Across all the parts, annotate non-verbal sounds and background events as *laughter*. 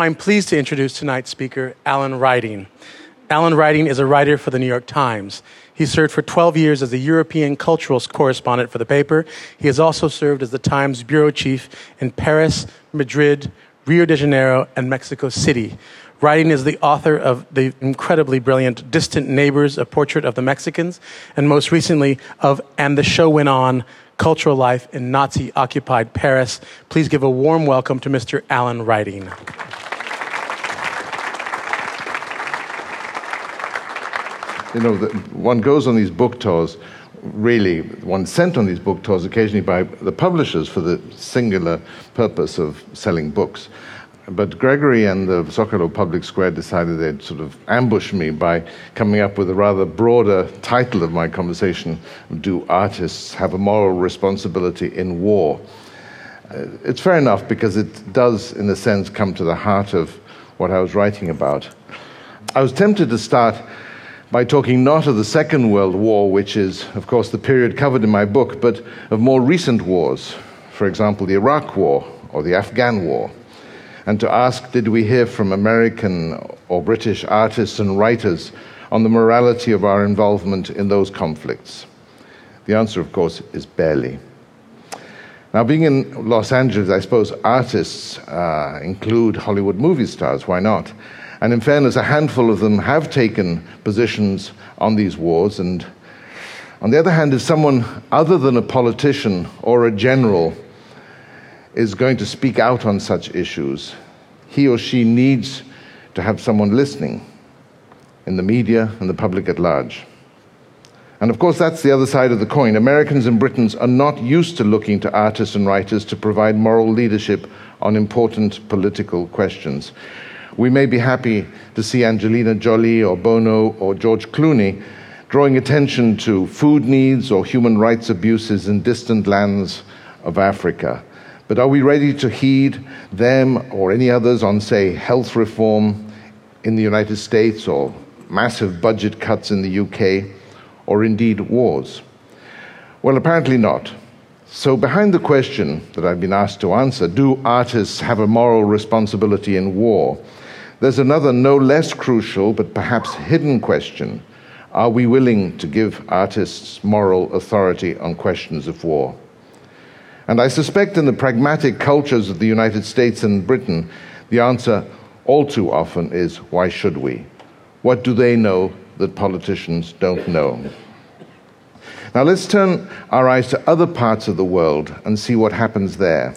I'm pleased to introduce tonight's speaker, Alan Riding. Alan Riding is a writer for the New York Times. He served for 12 years as the European cultural correspondent for the paper. He has also served as the Times bureau chief in Paris, Madrid, Rio de Janeiro, and Mexico City. Riding is the author of the incredibly brilliant Distant Neighbors, a portrait of the Mexicans, and most recently of And the Show Went On, Cultural Life in Nazi Occupied Paris. Please give a warm welcome to Mr. Alan Riding. You know, the, one goes on these book tours, really, one's sent on these book tours occasionally by the publishers for the singular purpose of selling books. But Gregory and the Zocalo Public Square decided they'd sort of ambush me by coming up with a rather broader title of my conversation Do Artists Have a Moral Responsibility in War? Uh, it's fair enough because it does, in a sense, come to the heart of what I was writing about. I was tempted to start by talking not of the Second World War, which is, of course, the period covered in my book, but of more recent wars, for example, the Iraq War or the Afghan War, and to ask did we hear from American or British artists and writers on the morality of our involvement in those conflicts? The answer, of course, is barely. Now, being in Los Angeles, I suppose artists uh, include Hollywood movie stars. Why not? And in fairness, a handful of them have taken positions on these wars. And on the other hand, if someone other than a politician or a general is going to speak out on such issues, he or she needs to have someone listening in the media and the public at large. And of course, that's the other side of the coin. Americans and Britons are not used to looking to artists and writers to provide moral leadership on important political questions. We may be happy to see Angelina Jolie or Bono or George Clooney drawing attention to food needs or human rights abuses in distant lands of Africa. But are we ready to heed them or any others on, say, health reform in the United States or massive budget cuts in the UK or indeed wars? Well, apparently not. So, behind the question that I've been asked to answer do artists have a moral responsibility in war? There's another no less crucial but perhaps hidden question Are we willing to give artists moral authority on questions of war? And I suspect in the pragmatic cultures of the United States and Britain, the answer all too often is why should we? What do they know that politicians don't know? Now let's turn our eyes to other parts of the world and see what happens there.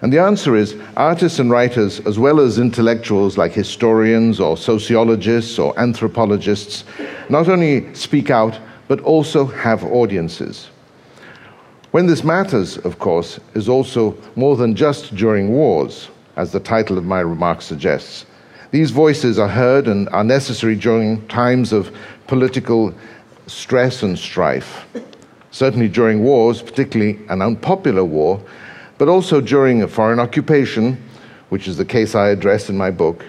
And the answer is artists and writers, as well as intellectuals like historians or sociologists or anthropologists, not only speak out, but also have audiences. When this matters, of course, is also more than just during wars, as the title of my remarks suggests. These voices are heard and are necessary during times of political stress and strife. Certainly during wars, particularly an unpopular war, but also during a foreign occupation, which is the case I address in my book,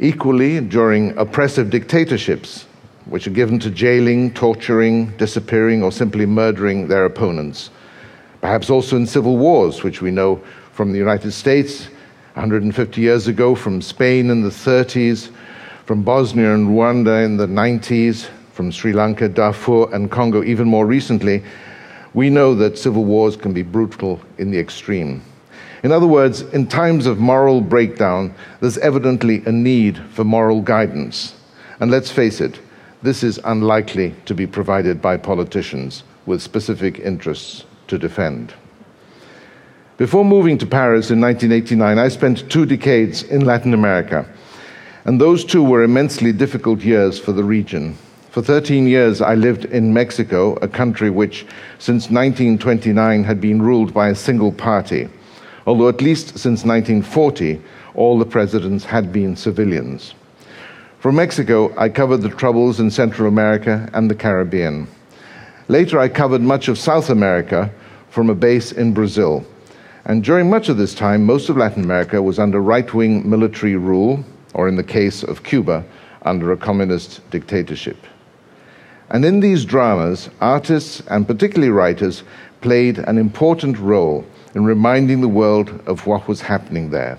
equally during oppressive dictatorships, which are given to jailing, torturing, disappearing, or simply murdering their opponents. Perhaps also in civil wars, which we know from the United States 150 years ago, from Spain in the 30s, from Bosnia and Rwanda in the 90s, from Sri Lanka, Darfur, and Congo even more recently, we know that civil wars can be brutal in the extreme. In other words, in times of moral breakdown, there's evidently a need for moral guidance. And let's face it, this is unlikely to be provided by politicians with specific interests to defend. Before moving to Paris in 1989, I spent two decades in Latin America, and those two were immensely difficult years for the region. For 13 years, I lived in Mexico, a country which, since 1929, had been ruled by a single party, although at least since 1940, all the presidents had been civilians. From Mexico, I covered the troubles in Central America and the Caribbean. Later, I covered much of South America from a base in Brazil. And during much of this time, most of Latin America was under right wing military rule, or in the case of Cuba, under a communist dictatorship. And in these dramas, artists and particularly writers played an important role in reminding the world of what was happening there.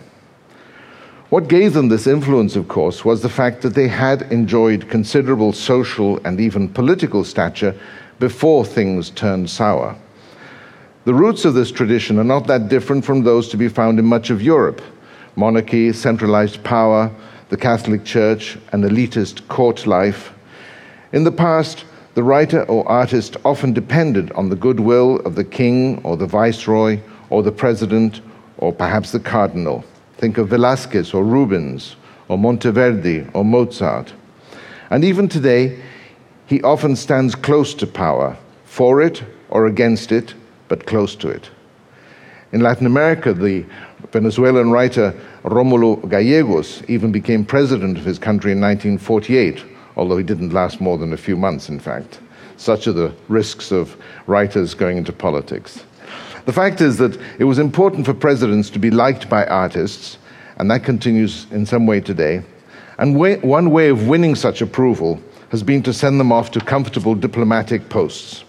What gave them this influence, of course, was the fact that they had enjoyed considerable social and even political stature before things turned sour. The roots of this tradition are not that different from those to be found in much of Europe monarchy, centralized power, the Catholic Church, and elitist court life. In the past, the writer or artist often depended on the goodwill of the king or the viceroy or the president or perhaps the cardinal. Think of Velázquez or Rubens or Monteverdi or Mozart. And even today, he often stands close to power, for it or against it, but close to it. In Latin America, the Venezuelan writer Romulo Gallegos even became president of his country in 1948 although he didn't last more than a few months, in fact. Such are the risks of writers going into politics. The fact is that it was important for presidents to be liked by artists, and that continues in some way today. And way, one way of winning such approval has been to send them off to comfortable diplomatic posts.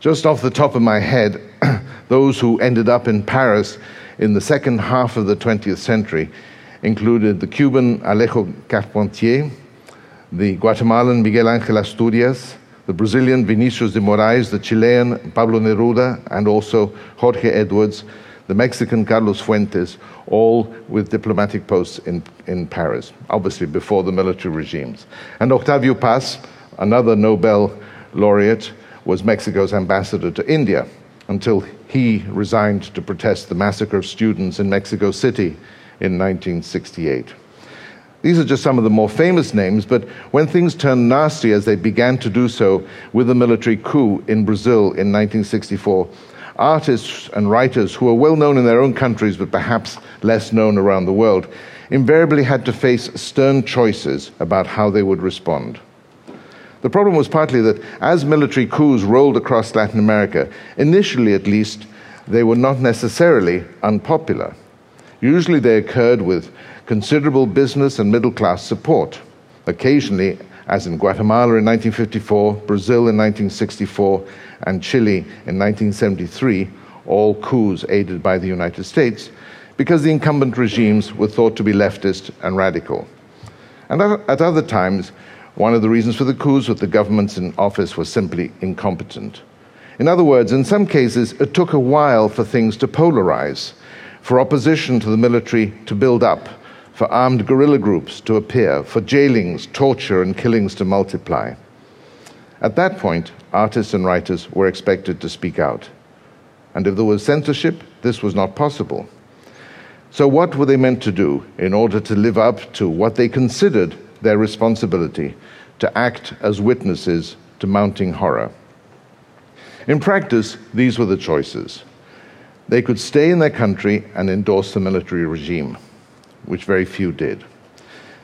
Just off the top of my head, *clears throat* those who ended up in Paris in the second half of the 20th century included the Cuban Alejo Carpentier, the Guatemalan Miguel Angel Asturias, the Brazilian Vinicius de Moraes, the Chilean Pablo Neruda, and also Jorge Edwards, the Mexican Carlos Fuentes, all with diplomatic posts in, in Paris, obviously before the military regimes. And Octavio Paz, another Nobel laureate, was Mexico's ambassador to India until he resigned to protest the massacre of students in Mexico City in 1968. These are just some of the more famous names, but when things turned nasty, as they began to do so with the military coup in Brazil in 1964, artists and writers who were well known in their own countries but perhaps less known around the world invariably had to face stern choices about how they would respond. The problem was partly that as military coups rolled across Latin America, initially at least, they were not necessarily unpopular. Usually they occurred with considerable business and middle class support. Occasionally, as in Guatemala in 1954, Brazil in 1964, and Chile in 1973, all coups aided by the United States, because the incumbent regimes were thought to be leftist and radical. And at other times, one of the reasons for the coups was the governments in office were simply incompetent. In other words, in some cases, it took a while for things to polarize, for opposition to the military to build up, for armed guerrilla groups to appear, for jailings, torture, and killings to multiply. At that point, artists and writers were expected to speak out. And if there was censorship, this was not possible. So, what were they meant to do in order to live up to what they considered their responsibility to act as witnesses to mounting horror? In practice, these were the choices. They could stay in their country and endorse the military regime which very few did.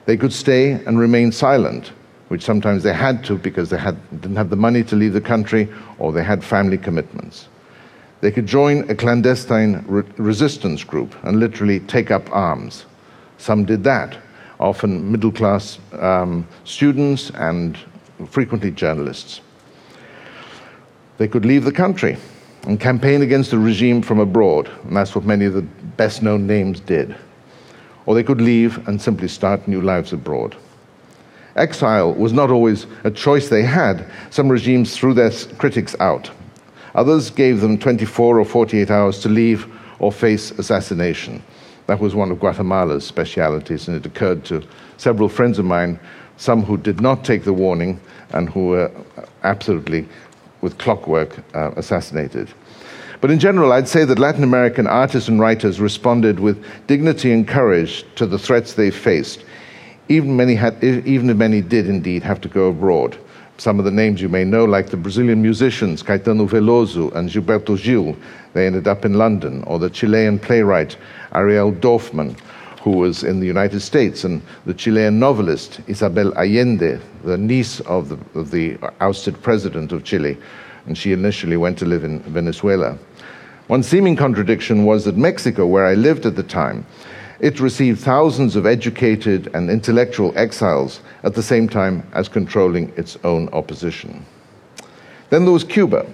They could stay and remain silent, which sometimes they had to because they had, didn't have the money to leave the country or they had family commitments. They could join a clandestine re- resistance group and literally take up arms. Some did that, often middle class um, students and frequently journalists. They could leave the country and campaign against the regime from abroad, and that's what many of the best known names did or they could leave and simply start new lives abroad. Exile was not always a choice they had. Some regimes threw their critics out. Others gave them 24 or 48 hours to leave or face assassination. That was one of Guatemala's specialities, and it occurred to several friends of mine, some who did not take the warning and who were absolutely, with clockwork, uh, assassinated. But in general, I'd say that Latin American artists and writers responded with dignity and courage to the threats they faced, even, many had, even if many did indeed have to go abroad. Some of the names you may know, like the Brazilian musicians Caetano Veloso and Gilberto Gil, they ended up in London, or the Chilean playwright Ariel Dorfman, who was in the United States, and the Chilean novelist Isabel Allende, the niece of the, of the ousted president of Chile, and she initially went to live in Venezuela. One seeming contradiction was that Mexico, where I lived at the time, it received thousands of educated and intellectual exiles at the same time as controlling its own opposition. Then there was Cuba.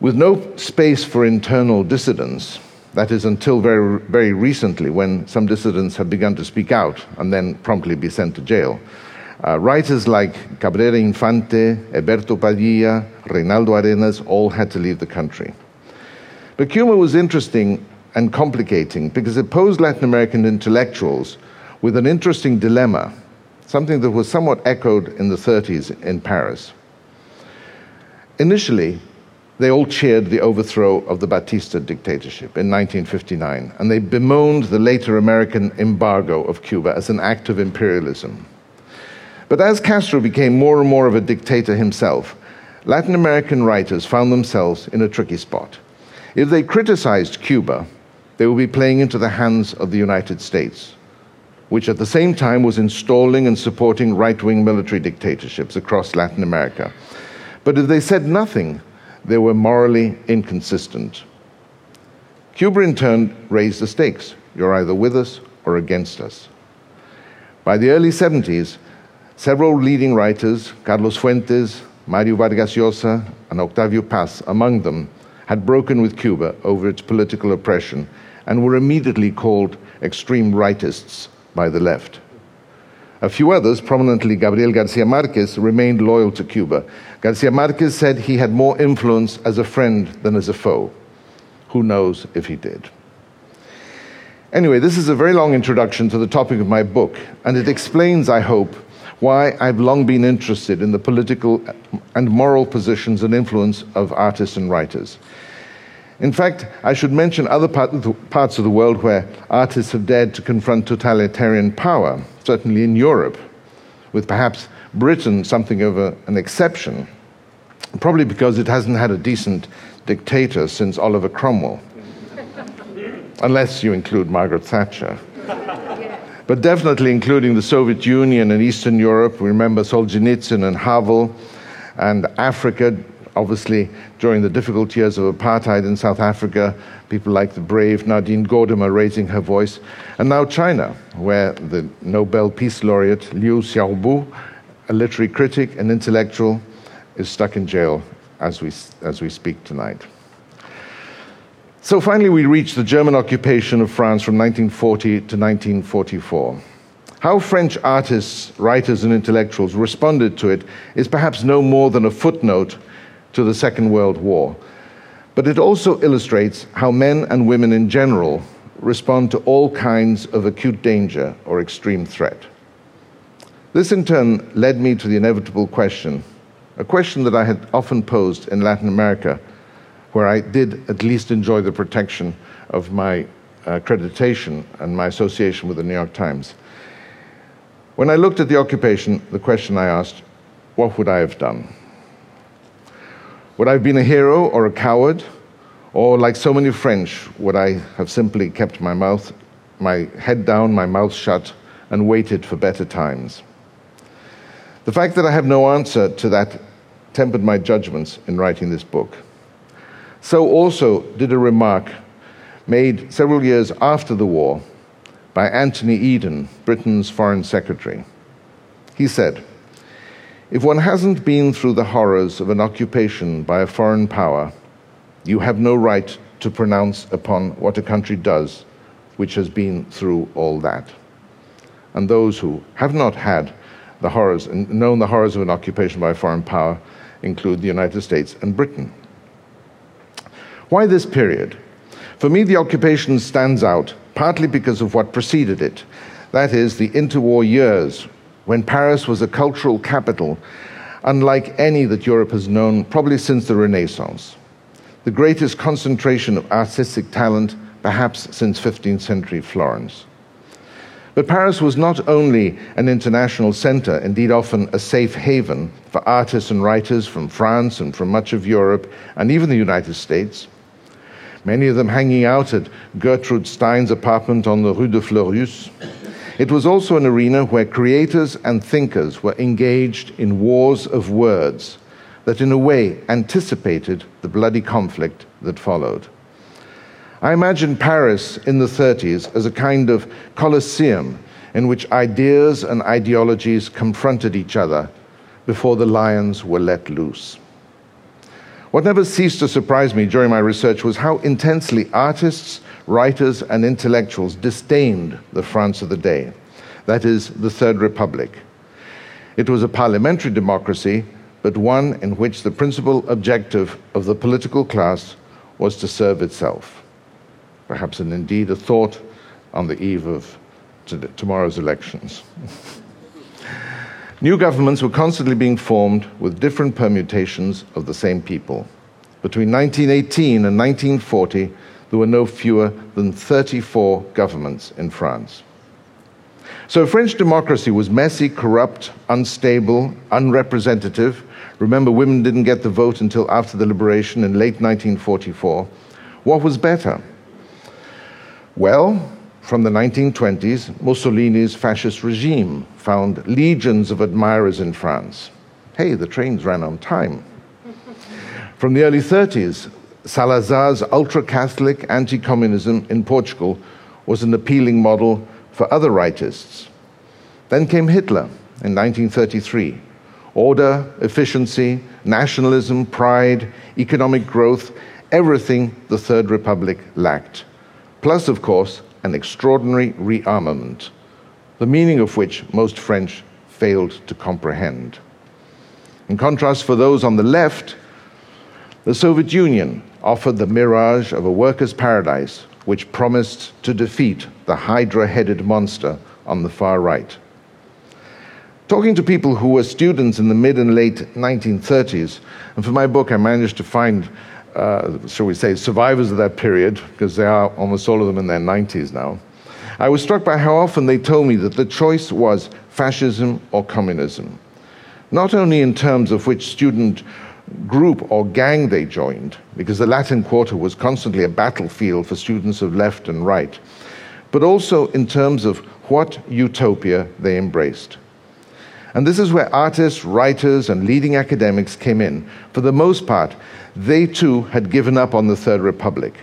With no space for internal dissidents, That is, until very, very recently, when some dissidents have begun to speak out and then promptly be sent to jail. Uh, writers like Cabrera Infante, Heberto Padilla, Reinaldo Arenas all had to leave the country. But Cuba was interesting and complicating because it posed Latin American intellectuals with an interesting dilemma, something that was somewhat echoed in the 30s in Paris. Initially, they all cheered the overthrow of the Batista dictatorship in 1959, and they bemoaned the later American embargo of Cuba as an act of imperialism. But as Castro became more and more of a dictator himself, Latin American writers found themselves in a tricky spot. If they criticized Cuba, they would be playing into the hands of the United States, which at the same time was installing and supporting right wing military dictatorships across Latin America. But if they said nothing, they were morally inconsistent. Cuba, in turn, raised the stakes. You're either with us or against us. By the early 70s, several leading writers, Carlos Fuentes, Mario Vargas Llosa, and Octavio Paz, among them, had broken with Cuba over its political oppression and were immediately called extreme rightists by the left. A few others, prominently Gabriel Garcia Marquez, remained loyal to Cuba. Garcia Marquez said he had more influence as a friend than as a foe. Who knows if he did? Anyway, this is a very long introduction to the topic of my book, and it explains, I hope, why I've long been interested in the political and moral positions and influence of artists and writers. In fact, I should mention other parts of the world where artists have dared to confront totalitarian power, certainly in Europe, with perhaps Britain something of a, an exception, probably because it hasn't had a decent dictator since Oliver Cromwell, *laughs* unless you include Margaret Thatcher. But definitely including the Soviet Union and Eastern Europe. Remember Solzhenitsyn and Havel, and Africa obviously, during the difficult years of apartheid in South Africa, people like the brave Nadine Gordimer raising her voice. And now China, where the Nobel Peace Laureate Liu Xiaobo, a literary critic and intellectual, is stuck in jail as we, as we speak tonight. So finally, we reach the German occupation of France from 1940 to 1944. How French artists, writers, and intellectuals responded to it is perhaps no more than a footnote to the Second World War. But it also illustrates how men and women in general respond to all kinds of acute danger or extreme threat. This in turn led me to the inevitable question, a question that I had often posed in Latin America, where I did at least enjoy the protection of my uh, accreditation and my association with the New York Times. When I looked at the occupation, the question I asked, what would I have done? Would I have been a hero or a coward? Or, like so many French, would I have simply kept my mouth, my head down, my mouth shut, and waited for better times? The fact that I have no answer to that tempered my judgments in writing this book. So, also, did a remark made several years after the war by Anthony Eden, Britain's Foreign Secretary. He said, if one hasn't been through the horrors of an occupation by a foreign power, you have no right to pronounce upon what a country does which has been through all that. And those who have not had the horrors and known the horrors of an occupation by a foreign power include the United States and Britain. Why this period? For me, the occupation stands out partly because of what preceded it. That is, the interwar years when Paris was a cultural capital unlike any that Europe has known probably since the Renaissance. The greatest concentration of artistic talent perhaps since 15th century Florence. But Paris was not only an international center, indeed often a safe haven for artists and writers from France and from much of Europe and even the United States, many of them hanging out at Gertrude Stein's apartment on the Rue de Fleurus, it was also an arena where creators and thinkers were engaged in wars of words that, in a way, anticipated the bloody conflict that followed. I imagine Paris in the 30s as a kind of colosseum in which ideas and ideologies confronted each other before the lions were let loose. What never ceased to surprise me during my research was how intensely artists, writers, and intellectuals disdained the France of the day, that is, the Third Republic. It was a parliamentary democracy, but one in which the principal objective of the political class was to serve itself. Perhaps, and indeed, a thought on the eve of tomorrow's elections. *laughs* New governments were constantly being formed with different permutations of the same people. Between 1918 and 1940, there were no fewer than 34 governments in France. So French democracy was messy, corrupt, unstable, unrepresentative. Remember, women didn't get the vote until after the liberation in late 1944. What was better? Well, from the 1920s, Mussolini's fascist regime found legions of admirers in France. Hey, the trains ran on time. *laughs* From the early 30s, Salazar's ultra Catholic anti communism in Portugal was an appealing model for other rightists. Then came Hitler in 1933. Order, efficiency, nationalism, pride, economic growth, everything the Third Republic lacked. Plus, of course, an extraordinary rearmament, the meaning of which most French failed to comprehend. In contrast, for those on the left, the Soviet Union offered the mirage of a workers' paradise which promised to defeat the hydra headed monster on the far right. Talking to people who were students in the mid and late 1930s, and for my book, I managed to find uh, shall we say, survivors of that period, because they are almost all of them in their 90s now, I was struck by how often they told me that the choice was fascism or communism. Not only in terms of which student group or gang they joined, because the Latin Quarter was constantly a battlefield for students of left and right, but also in terms of what utopia they embraced. And this is where artists, writers, and leading academics came in. For the most part, they too had given up on the Third Republic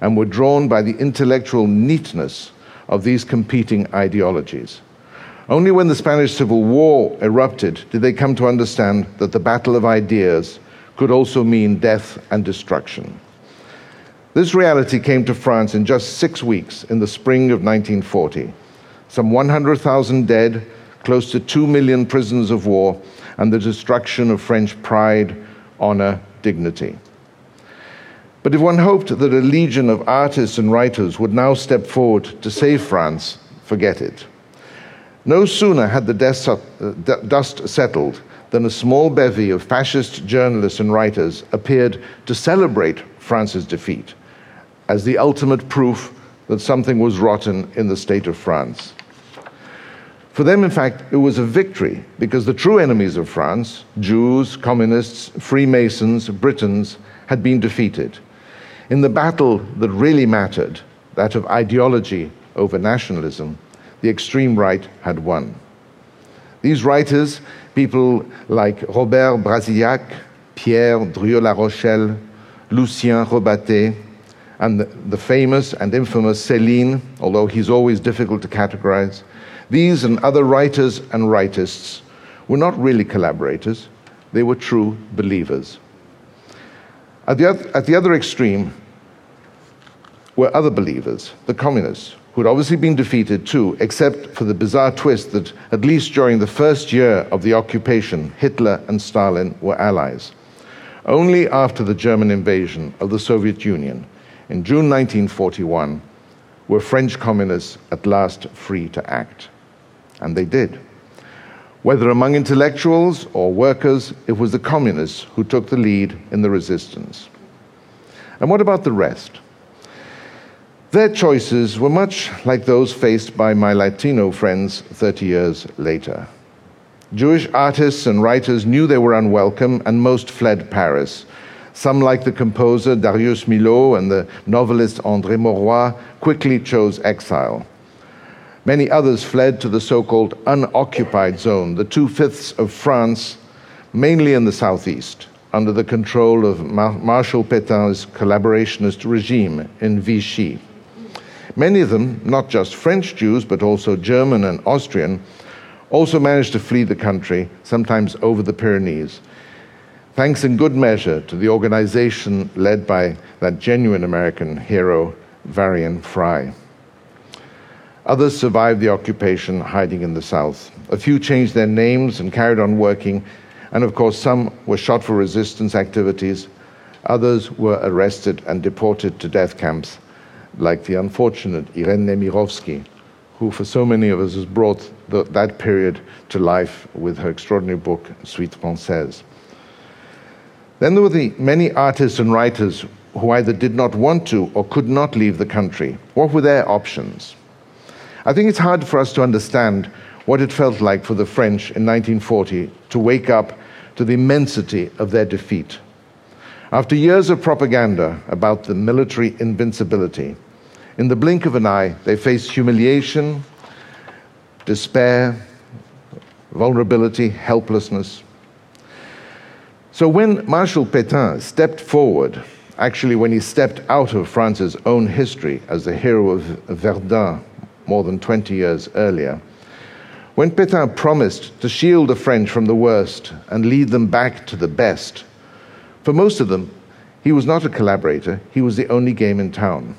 and were drawn by the intellectual neatness of these competing ideologies. Only when the Spanish Civil War erupted did they come to understand that the battle of ideas could also mean death and destruction. This reality came to France in just six weeks in the spring of 1940. Some 100,000 dead, close to 2 million prisoners of war, and the destruction of French pride, honor, dignity. But if one hoped that a legion of artists and writers would now step forward to save France, forget it. No sooner had the uh, dust settled than a small bevy of fascist journalists and writers appeared to celebrate France's defeat as the ultimate proof that something was rotten in the state of France. For them, in fact, it was a victory because the true enemies of France, Jews, communists, Freemasons, Britons, had been defeated. In the battle that really mattered, that of ideology over nationalism, the extreme right had won. These writers, people like Robert Brasillach, Pierre Drieu La Rochelle, Lucien Rebatet, and the, the famous and infamous Céline, although he's always difficult to categorize, these and other writers and writists were not really collaborators, they were true believers. At the, other, at the other extreme were other believers, the communists, who had obviously been defeated too, except for the bizarre twist that, at least during the first year of the occupation, Hitler and Stalin were allies. Only after the German invasion of the Soviet Union in June 1941 were French communists at last free to act. And they did. Whether among intellectuals or workers, it was the communists who took the lead in the resistance. And what about the rest? Their choices were much like those faced by my Latino friends 30 years later. Jewish artists and writers knew they were unwelcome, and most fled Paris. Some, like the composer Darius Milhaud and the novelist André Maurois, quickly chose exile. Many others fled to the so called unoccupied zone, the two fifths of France, mainly in the southeast, under the control of Mar- Marshal Pétain's collaborationist regime in Vichy. Many of them, not just French Jews, but also German and Austrian, also managed to flee the country, sometimes over the Pyrenees, thanks in good measure to the organization led by that genuine American hero, Varian Fry. Others survived the occupation, hiding in the south. A few changed their names and carried on working, and of course, some were shot for resistance activities. Others were arrested and deported to death camps, like the unfortunate Irene Nemirovsky, who, for so many of us, has brought the, that period to life with her extraordinary book, Suite Francaise. Then there were the many artists and writers who either did not want to or could not leave the country. What were their options? I think it's hard for us to understand what it felt like for the French in 1940 to wake up to the immensity of their defeat. After years of propaganda about the military invincibility, in the blink of an eye, they faced humiliation, despair, vulnerability, helplessness. So when Marshal Pétain stepped forward, actually, when he stepped out of France's own history as the hero of Verdun more than 20 years earlier, when Pétain promised to shield the French from the worst and lead them back to the best, for most of them, he was not a collaborator, he was the only game in town.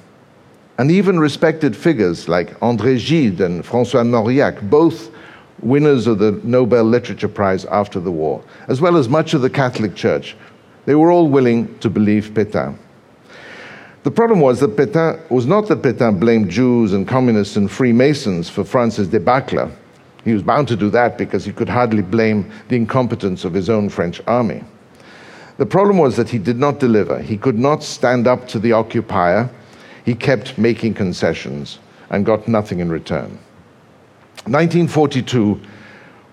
And even respected figures like André Gide and Francois Mauriac, both winners of the Nobel Literature Prize after the war, as well as much of the Catholic Church, they were all willing to believe Pétain. The problem was that Pétain was not that Pétain blamed Jews and communists and Freemasons for France's debacle. He was bound to do that because he could hardly blame the incompetence of his own French army. The problem was that he did not deliver. He could not stand up to the occupier he kept making concessions and got nothing in return. 1942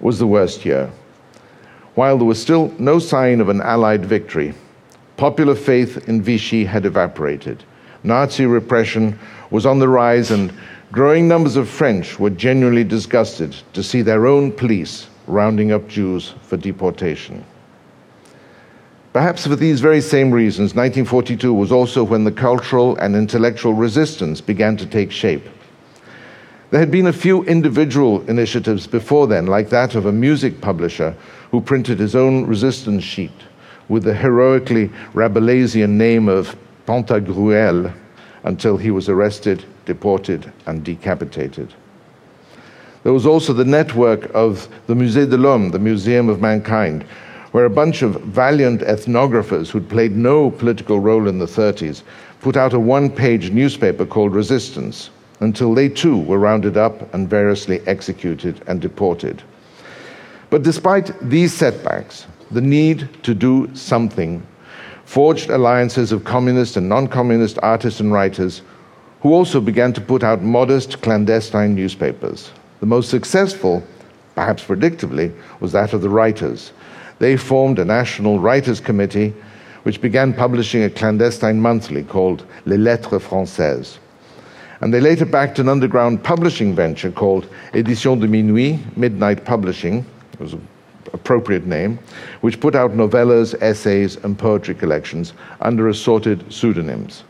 was the worst year. While there was still no sign of an Allied victory, popular faith in Vichy had evaporated. Nazi repression was on the rise, and growing numbers of French were genuinely disgusted to see their own police rounding up Jews for deportation. Perhaps for these very same reasons, 1942 was also when the cultural and intellectual resistance began to take shape. There had been a few individual initiatives before then, like that of a music publisher who printed his own resistance sheet with the heroically Rabelaisian name of Pantagruel until he was arrested, deported, and decapitated. There was also the network of the Musée de l'Homme, the Museum of Mankind, where a bunch of valiant ethnographers who'd played no political role in the 30s put out a one page newspaper called Resistance until they too were rounded up and variously executed and deported. But despite these setbacks, the need to do something forged alliances of communist and non communist artists and writers who also began to put out modest clandestine newspapers. The most successful, perhaps predictably, was that of the writers they formed a national writers' committee which began publishing a clandestine monthly called Les Lettres Françaises. And they later backed an underground publishing venture called Édition de Minuit, Midnight Publishing, it was an appropriate name, which put out novellas, essays, and poetry collections under assorted pseudonyms.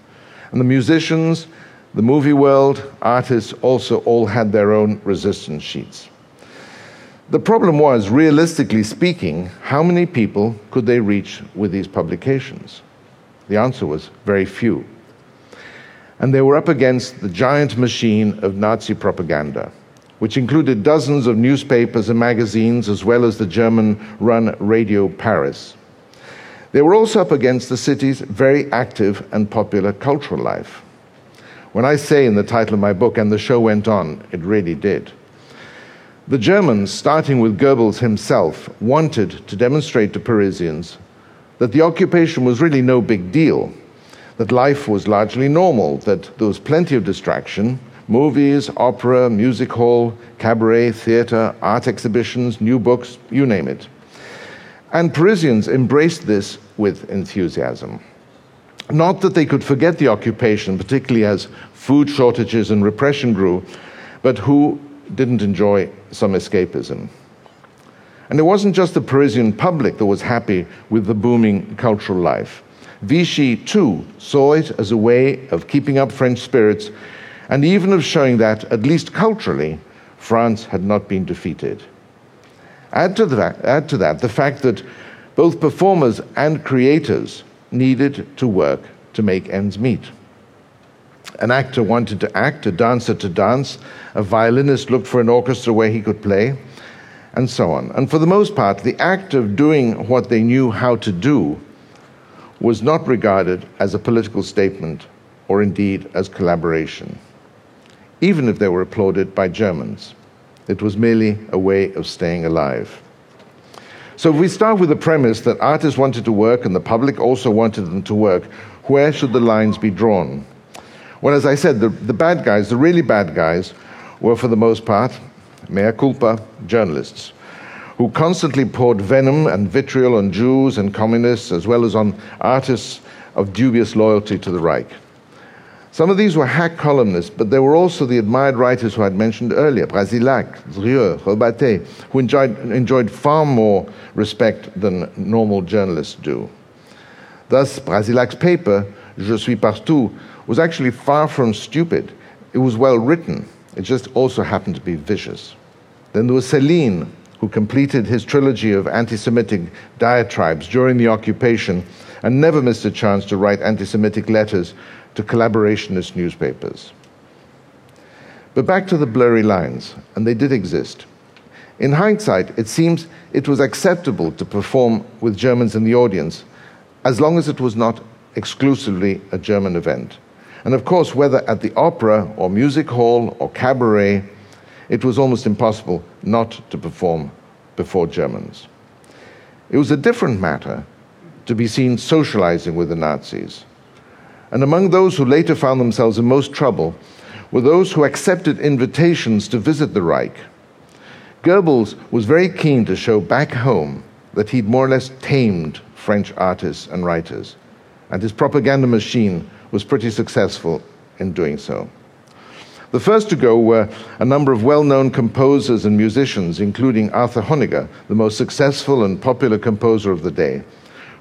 And the musicians, the movie world, artists also all had their own resistance sheets. The problem was, realistically speaking, how many people could they reach with these publications? The answer was very few. And they were up against the giant machine of Nazi propaganda, which included dozens of newspapers and magazines, as well as the German run Radio Paris. They were also up against the city's very active and popular cultural life. When I say in the title of my book, and the show went on, it really did. The Germans, starting with Goebbels himself, wanted to demonstrate to Parisians that the occupation was really no big deal, that life was largely normal, that there was plenty of distraction movies, opera, music hall, cabaret, theater, art exhibitions, new books, you name it. And Parisians embraced this with enthusiasm. Not that they could forget the occupation, particularly as food shortages and repression grew, but who didn't enjoy some escapism. And it wasn't just the Parisian public that was happy with the booming cultural life. Vichy, too, saw it as a way of keeping up French spirits and even of showing that, at least culturally, France had not been defeated. Add to, that, add to that the fact that both performers and creators needed to work to make ends meet. An actor wanted to act, a dancer to dance, a violinist looked for an orchestra where he could play, and so on. And for the most part, the act of doing what they knew how to do was not regarded as a political statement or indeed as collaboration, even if they were applauded by Germans. It was merely a way of staying alive. So, if we start with the premise that artists wanted to work and the public also wanted them to work, where should the lines be drawn? Well, as I said, the, the bad guys, the really bad guys, were for the most part, mea culpa, journalists, who constantly poured venom and vitriol on Jews and communists, as well as on artists of dubious loyalty to the Reich. Some of these were hack columnists, but there were also the admired writers who I had mentioned earlier, Brasillach, Drieu, Rebatet, who enjoyed, enjoyed far more respect than normal journalists do. Thus, Brasillach's paper, Je suis partout, was actually far from stupid. It was well written. It just also happened to be vicious. Then there was Céline, who completed his trilogy of anti Semitic diatribes during the occupation and never missed a chance to write anti Semitic letters to collaborationist newspapers. But back to the blurry lines, and they did exist. In hindsight, it seems it was acceptable to perform with Germans in the audience as long as it was not exclusively a German event. And of course, whether at the opera or music hall or cabaret, it was almost impossible not to perform before Germans. It was a different matter to be seen socializing with the Nazis. And among those who later found themselves in most trouble were those who accepted invitations to visit the Reich. Goebbels was very keen to show back home that he'd more or less tamed French artists and writers, and his propaganda machine was pretty successful in doing so. The first to go were a number of well known composers and musicians, including Arthur Honegger, the most successful and popular composer of the day,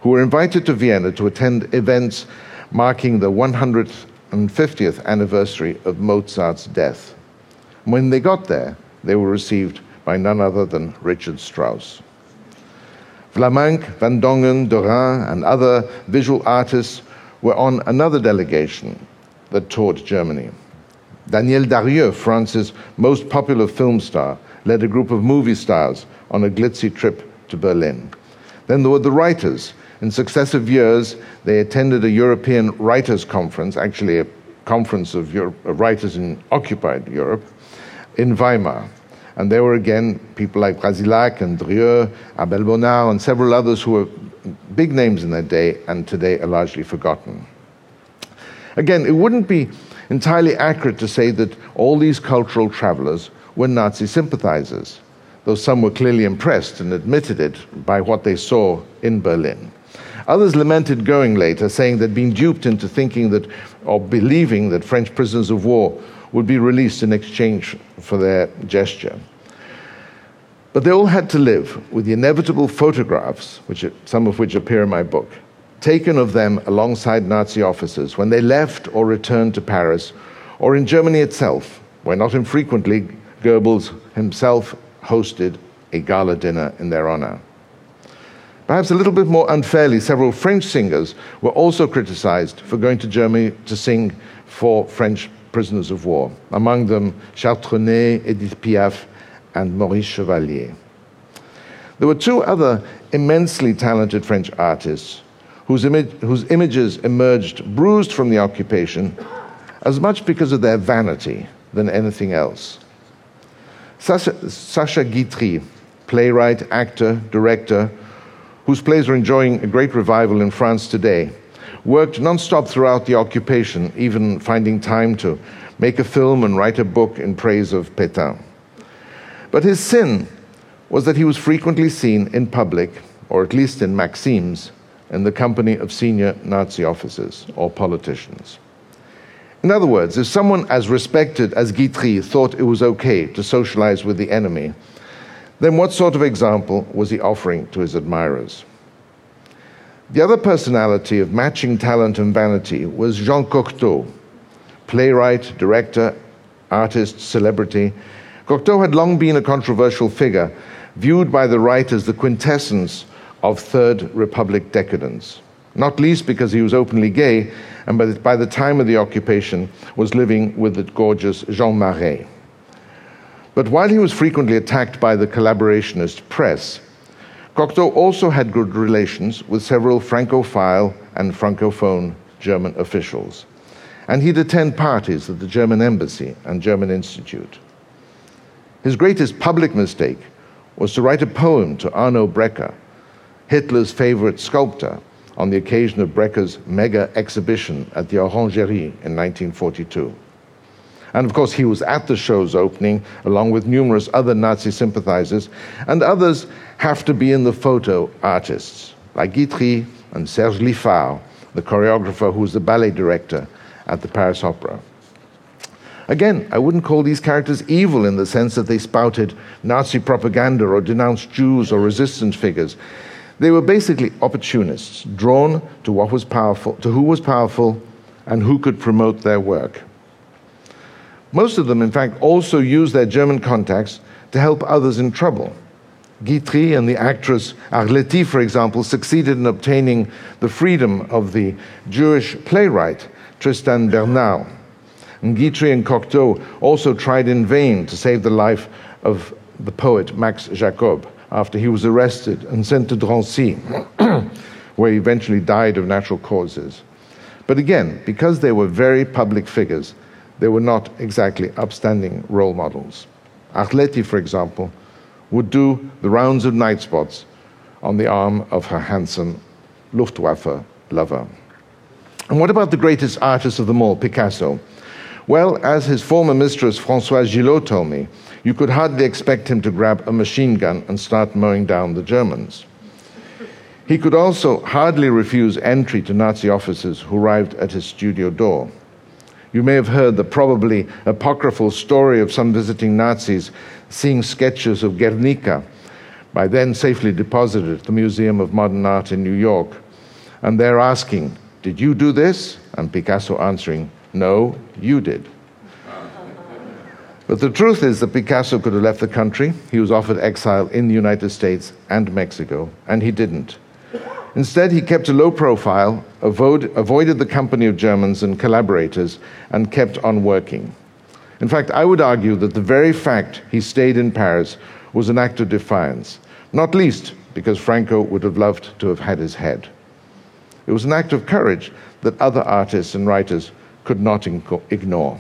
who were invited to Vienna to attend events marking the 150th anniversary of Mozart's death. When they got there, they were received by none other than Richard Strauss. Vlaminck, Van Dongen, Derain, and other visual artists were on another delegation that toured Germany. Danielle Darrieux, France's most popular film star, led a group of movie stars on a glitzy trip to Berlin. Then there were the writers, in successive years, they attended a European Writers' Conference, actually a conference of, Europe, writers in occupied Europe, in Weimar. And there were again people like Brasillach and Drieu, Abel Bonnard, and several others who were big names in their day and today are largely forgotten. Again, it wouldn't be entirely accurate to say that all these cultural travelers were Nazi sympathizers, though some were clearly impressed and admitted it by what they saw in Berlin. Others lamented going later, saying they'd been duped into thinking that, or believing that French prisoners of war would be released in exchange for their gesture. But they all had to live with the inevitable photographs, which, some of which appear in my book, taken of them alongside Nazi officers when they left or returned to Paris, or in Germany itself, where not infrequently Goebbels himself hosted a gala dinner in their honor. Perhaps a little bit more unfairly, several French singers were also criticized for going to Germany to sing for French prisoners of war, among them Charles Trenet, Edith Piaf, and Maurice Chevalier. There were two other immensely talented French artists whose, whose images emerged bruised from the occupation as much because of their vanity than anything else. Sacha, Sacha Guitry, playwright, actor, director, whose plays are enjoying a great revival in France today, worked non-stop throughout the occupation, even finding time to make a film and write a book in praise of Pétain. But his sin was that he was frequently seen in public, or at least in Maxims, in the company of senior Nazi officers or politicians. In other words, if someone as respected as Guitry thought it was okay to socialize with the enemy, then what sort of example was he offering to his admirers? The other personality of matching talent and vanity was Jean Cocteau, playwright, director, artist, celebrity. Cocteau had long been a controversial figure, viewed by the right as the quintessence of Third Republic decadence. not least because he was openly gay and by the, time of the occupation was living with the gorgeous Jean Marais. But while he was frequently attacked by the collaborationist press, Cocteau also had good relations with several Francophile and Francophone German officials, and he'd attend parties at the German Embassy and German Institute. His greatest public mistake was to write a poem to Arno Breker, Hitler's favorite sculptor, on the occasion of Breker's mega exhibition at the Orangerie in 1942. And of course, he was at the show's opening, along with numerous other Nazi sympathizers, and others have to be in the photo artists, like Guitry and Serge Lifar, the choreographer who was the ballet director at the Paris Opera. Again, I wouldn't call these characters evil in the sense that they spouted Nazi propaganda or denounced Jews or resistance figures. They were basically opportunists, drawn to what was powerful, to who was powerful, and who could promote their work. Most of them, in fact, also used their German contacts to help others in trouble. Guitry and the actress Arletty, for example, succeeded in obtaining the freedom of the Jewish playwright Tristan Bernard. And Guitry and Cocteau also tried in vain to save the life of the poet Max Jacob after he was arrested and sent to Drancy, where he eventually died of natural causes. But again, because they were very public figures, they were not exactly upstanding role models. Arletty, for example, would do the rounds of night spots on the arm of her handsome Luftwaffe lover. And what about the greatest artist of them all, Picasso? Well, as his former mistress Françoise Gilot told me, you could hardly expect him to grab a machine gun and start mowing down the Germans. He could also hardly refuse entry to Nazi officers who arrived at his studio door. You may have heard the probably apocryphal story of some visiting Nazis seeing sketches of Guernica, by then safely deposited at the Museum of Modern Art in New York. And they're asking, Did you do this? And Picasso answering, No, you did. But the truth is that Picasso could have left the country. He was offered exile in the United States and Mexico, and he didn't. Instead, he kept a low profile, avoid, avoided the company of Germans and collaborators, and kept on working. In fact, I would argue that the very fact he stayed in Paris was an act of defiance, not least because Franco would have loved to have had his head. It was an act of courage that other artists and writers could not ignore.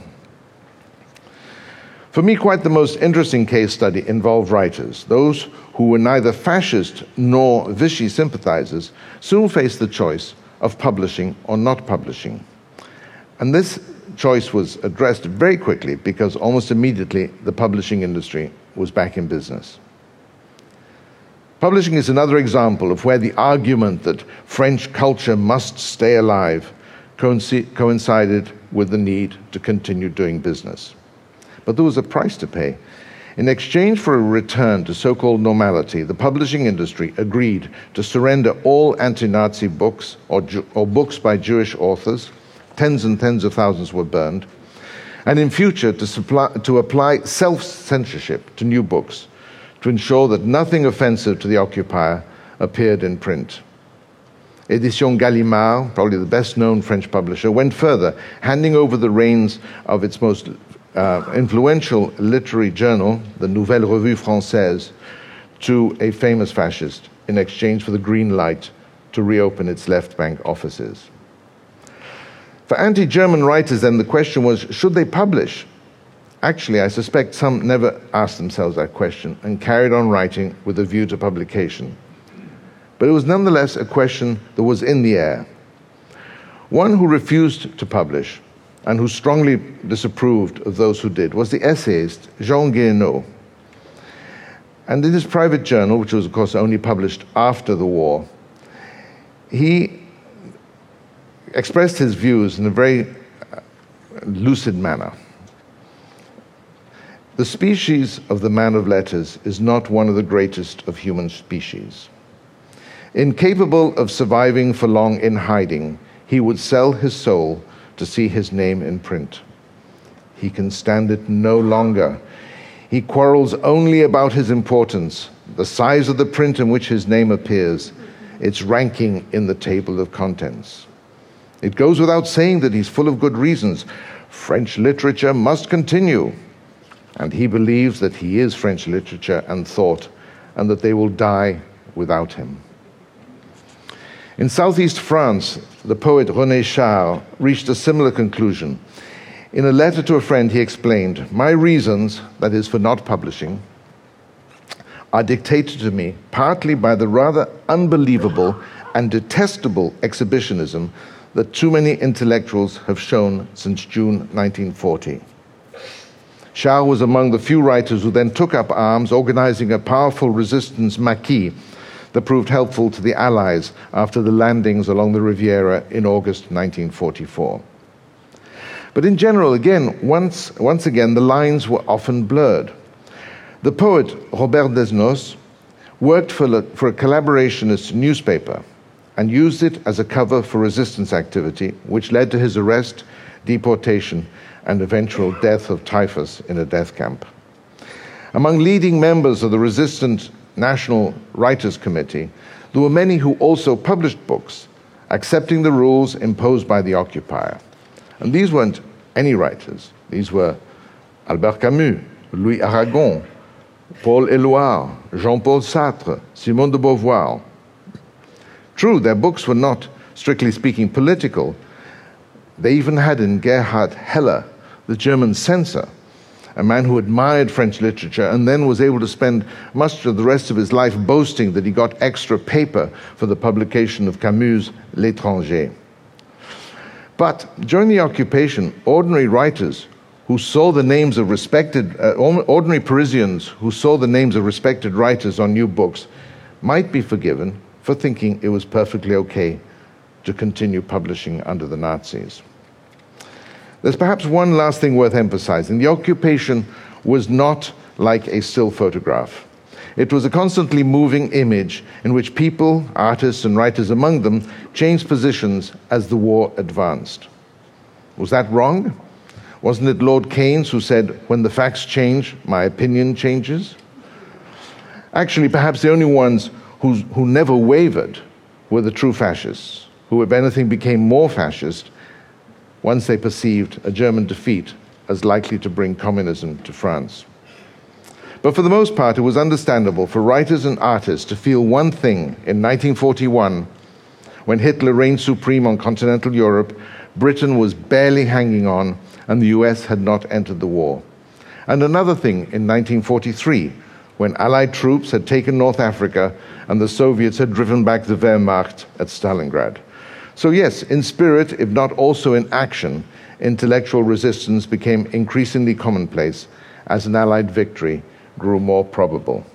For me, quite the most interesting case study involved writers. Those who were neither fascist nor Vichy sympathizers soon faced the choice of publishing or not publishing. And this choice was addressed very quickly because almost immediately the publishing industry was back in business. Publishing is another example of where the argument that French culture must stay alive coincided with the need to continue doing business but there was a price to pay. In exchange for a return to so called normality, the publishing industry agreed to surrender all anti Nazi books or, or, books by Jewish authors. Tens and tens of thousands were burned. And in future, to, supply, to apply self censorship to new books to ensure that nothing offensive to the occupier appeared in print. Edition Gallimard, probably the best known French publisher, went further, handing over the reins of its most uh, influential literary journal, the Nouvelle Revue Française, to a famous fascist in exchange for the green light to reopen its left bank offices. For anti German writers, then, the question was should they publish? Actually, I suspect some never asked themselves that question and carried on writing with a view to publication. But it was nonetheless a question that was in the air. One who refused to publish and who strongly disapproved of those who did was the essayist Jean Guéhenno. And in his private journal, which was, of course, only published after the war, he expressed his views in a very uh, lucid manner. The species of the man of letters is not one of the greatest of human species. Incapable of surviving for long in hiding, he would sell his soul to see his name in print. He can stand it no longer. He quarrels only about his importance, the size of the print in which his name appears. its ranking in the table of contents. It goes without saying that he's full of good reasons. French literature must continue. And he believes that he is French literature and thought, and that they will die without him. In southeast France, the poet René Char reached a similar conclusion. In a letter to a friend, he explained, My reasons, that is, for not publishing, are dictated to me partly by the rather unbelievable and detestable exhibitionism that too many intellectuals have shown since June 1940. Char was among the few writers who then took up arms, organizing a powerful resistance maquis that proved helpful to the Allies after the landings along the Riviera in August 1944. But in general, again, once, once again, the lines were often blurred. The poet Robert Desnos worked for, for a collaborationist newspaper and used it as a cover for resistance activity, which led to his arrest, deportation, and eventual death of typhus in a death camp. Among leading members of the resistant National Writers Committee, there were many who also published books, accepting the rules imposed by the occupier. And these weren't any writers, these were Albert Camus, Louis Aragon, Paul Éluard, Jean Paul Sartre, Simone de Beauvoir. True, their books were not, strictly speaking, political. They even had in Gerhard Heller, the German censor, a man who admired French literature and then was able to spend much of the rest of his life boasting that he got extra paper for the publication of Camus' L'étranger. But during the occupation, ordinary writers who saw the names of respected, uh, ordinary Parisians who saw the names of respected writers on new books might be forgiven for thinking it was perfectly okay to continue publishing under the Nazis. There's perhaps one last thing worth emphasizing. The occupation was not like a still photograph. It was a constantly moving image in which people, artists, and writers among them changed positions as the war advanced. Was that wrong? Wasn't it Lord Keynes who said, When the facts change, my opinion changes? Actually, perhaps the only ones who, who never wavered were the true fascists, who, if anything, became more fascist once they perceived a German defeat as likely to bring communism to France. But for the most part, it was understandable for writers and artists to feel one thing in 1941 when Hitler reigned supreme on continental Europe, Britain was barely hanging on and the US had not entered the war. And another thing in 1943, when Allied troops had taken North Africa and the Soviets had driven back the Wehrmacht at Stalingrad. So, yes, in spirit, if not also in action, intellectual resistance became increasingly commonplace as an Allied victory grew more probable.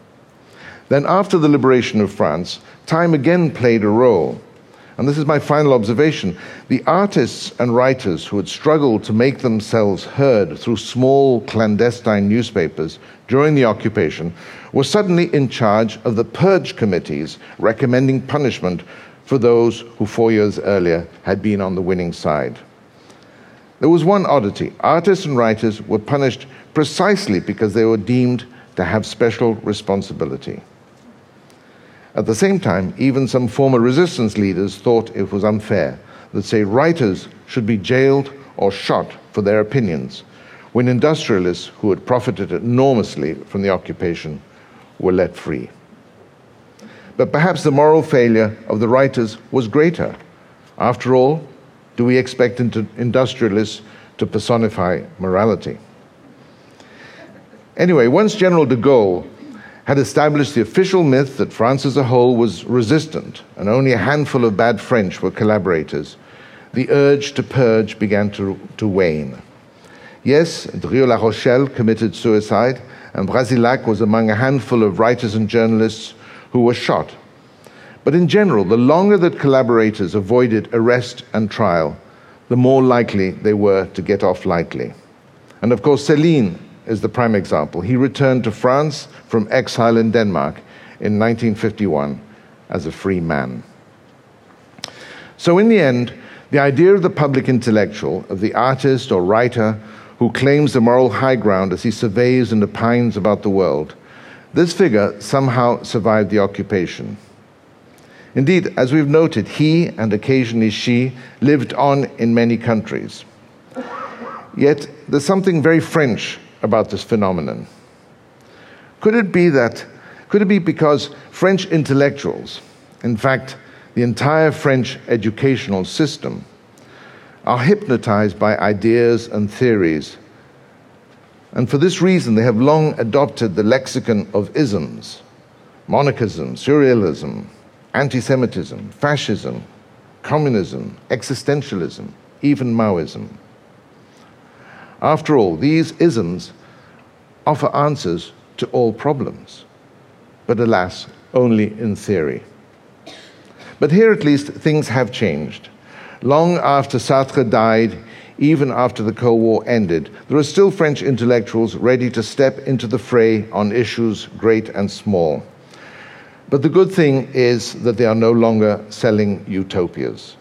Then, after the liberation of France, time again played a role and this is my final observation, the artists and writers who had struggled to make themselves heard through small clandestine newspapers during the occupation were suddenly in charge of the purge committees recommending punishment for those who four years earlier had been on the winning side. There was one oddity artists and writers were punished precisely because they were deemed to have special responsibility. At the same time, even some former resistance leaders thought it was unfair that, say, writers should be jailed or shot for their opinions, when industrialists who had profited enormously from the occupation were let free. But perhaps the moral failure of the writers was greater. After all, do we expect industrialists to personify morality? Anyway, once General de Gaulle had established the official myth that France as a whole was resistant and only a handful of bad French were collaborators, the urge to purge began to, to wane. Yes, Drieu La Rochelle committed suicide, and Brasillach was among a handful of writers and journalists who were shot. But in general, the longer that collaborators avoided arrest and trial, the more likely they were to get off lightly. And of course, Céline is the prime example. He returned to France from exile in Denmark in 1951 as a free man. So, in the end, the idea of the public intellectual, of the artist or writer who claims the moral high ground as he surveys and opines about the world, this figure somehow survived the occupation. Indeed, as we've noted, he and occasionally she lived on in many countries. Yet there's something very French about this phenomenon. Could it be that, could it be because French intellectuals, in fact, the entire French educational system, are hypnotized by ideas and theories. And for this reason, they have long adopted the lexicon of isms monarchism, surrealism, anti Semitism, fascism, communism, existentialism, even Maoism. After all, these isms offer answers to all problems, but alas, only in theory. But here at least things have changed. Long after Sartre died, even after the Cold War ended, there are still French intellectuals ready to step into the fray on issues great and small. But the good thing is that they are no longer selling utopias.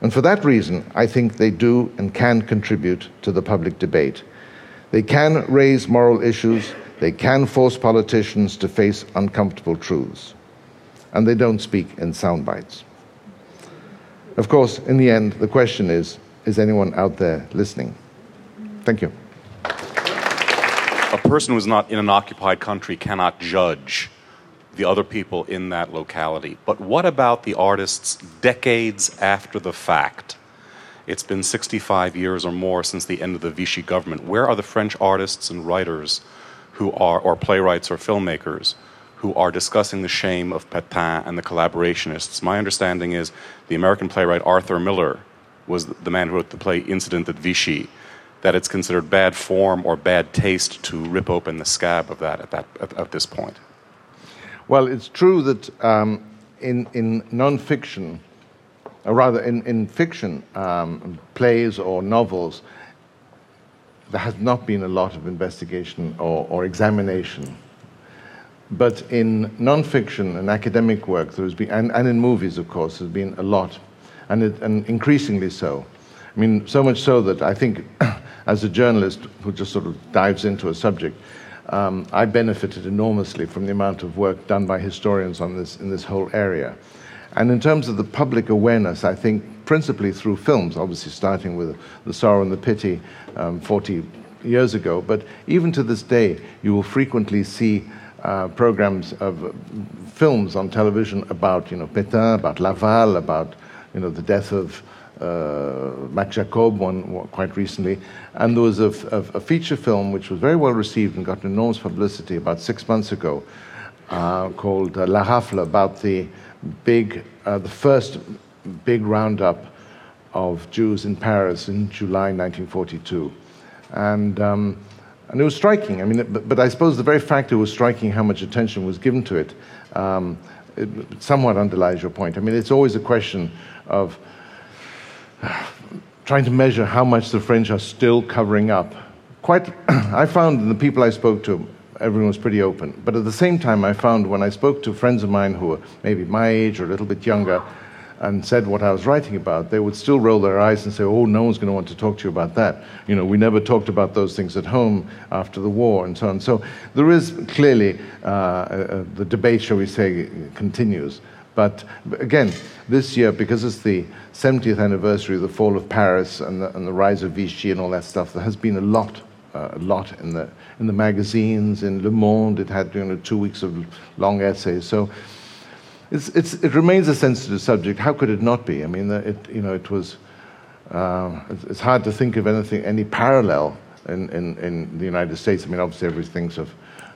And for that reason, I think they do and can contribute to the public debate. They can raise moral issues, they can force politicians to face uncomfortable truths. And they don't speak in sound bites. Of course, in the end, the question is is anyone out there listening? Thank you. A person who's not in an occupied country cannot judge the other people in that locality. But what about the artists decades after the fact? It's been 65 years or more since the end of the Vichy government. Where are the French artists and writers who are, or playwrights or filmmakers, who are discussing the shame of Pétain and the collaborationists? My understanding is the American playwright Arthur Miller was the man who wrote the play Incident at Vichy, that it's considered bad form or bad taste to rip open the scab of that at, that, at, at this point. Well, it's true that um, in, in nonfiction, or rather in, in fiction, um, plays or novels, there has not been a lot of investigation or, or examination. But in nonfiction and academic work, there has been, and, and in movies, of course, there's been a lot, and, it, and increasingly so. I mean, so much so that I think, *clears throat* as a journalist who just sort of dives into a subject, um, I benefited enormously from the amount of work done by historians on this, in this whole area. And in terms of the public awareness, I think principally through films, obviously starting with The Sorrow and the Pity um, 40 years ago, but even to this day, you will frequently see uh, programs of uh, films on television about, you know, Pétain, about Laval, about, you know, the death of uh, Jacob, one, quite recently, and there was a, a, a, feature film which was very well received and got enormous publicity about six months ago, uh, called uh, La Rafle, about the big, uh, the first big roundup of Jews in Paris in July 1942, and. Um, and it was striking. I mean, but, but, I suppose the very fact it was striking how much attention was given to it, um, it somewhat underlies your point. I mean, it's always a question of trying to measure how much the French are still covering up. Quite, *clears throat* I found the people I spoke to, everyone was pretty open. But at the same time, I found when I spoke to friends of mine who were maybe my age or a little bit younger and said what I was writing about, they would still roll their eyes and say, oh, no one's going to want to talk to you about that. You know, we never talked about those things at home after the war and so on. So there is clearly uh, uh, the debate, shall we say, continues. But again, this year, because it's the 70th anniversary of the fall of Paris and the, and the rise of Vichy and all that stuff, there has been a lot, uh, a lot in the, in the magazines, in Le Monde. It had you know, two weeks of long essays. So it's, it's, it remains a sensitive subject. How could it not be? I mean, it, you know, it was, uh, it's hard to think of anything, any parallel in, in, in the United States. I mean, obviously, everybody thinks of,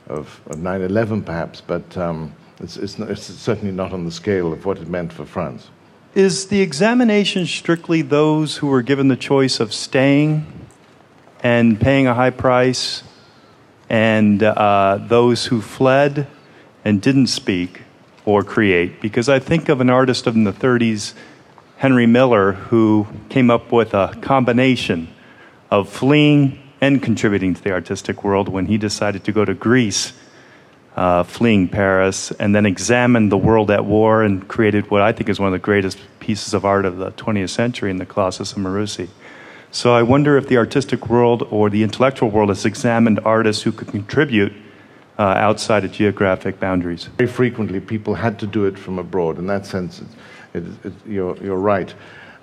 of, of 9 11 perhaps, but. Um, it's, it's, not, it's certainly not on the scale of what it meant for France. Is the examination strictly those who were given the choice of staying and paying a high price, and uh, those who fled and didn't speak or create? Because I think of an artist in the 30s, Henry Miller, who came up with a combination of fleeing and contributing to the artistic world when he decided to go to Greece uh, fleeing Paris, and then examined the world at war and created what I think is one of the greatest pieces of art of the 20th century in the Colossus of Maroussi. So I wonder if the artistic world or the intellectual world has examined artists who could contribute uh, outside of geographic boundaries. Very frequently, people had to do it from abroad. In that sense, it, it, it, you're, you're right.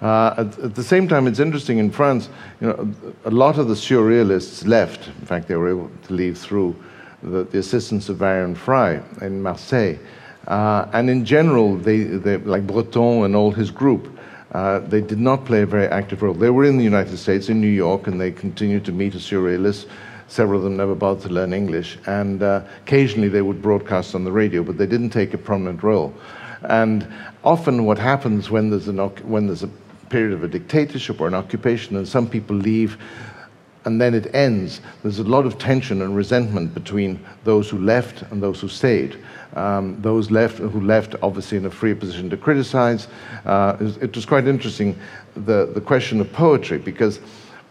Uh, at, at, the same time, it's interesting in France, you know, a lot of the surrealists left. In fact, they were able to leave through the, the assistance of Varian Fry in Marseille. Uh, and in general, they, they, like Breton and all his group, uh, they did not play a very active role. They were in the United States, in New York, and they continued to meet as surrealists. Several of them never bothered to learn English, and uh, occasionally they would broadcast on the radio, but they didn't take a prominent role. And often, what happens when there's, an, when there's a period of a dictatorship or an occupation, and some people leave, and then it ends, there's a lot of tension and resentment between those who left and those who stayed. Um, those left who left, obviously, in a free position to criticize. Uh, it, was quite interesting the, the question of poetry, because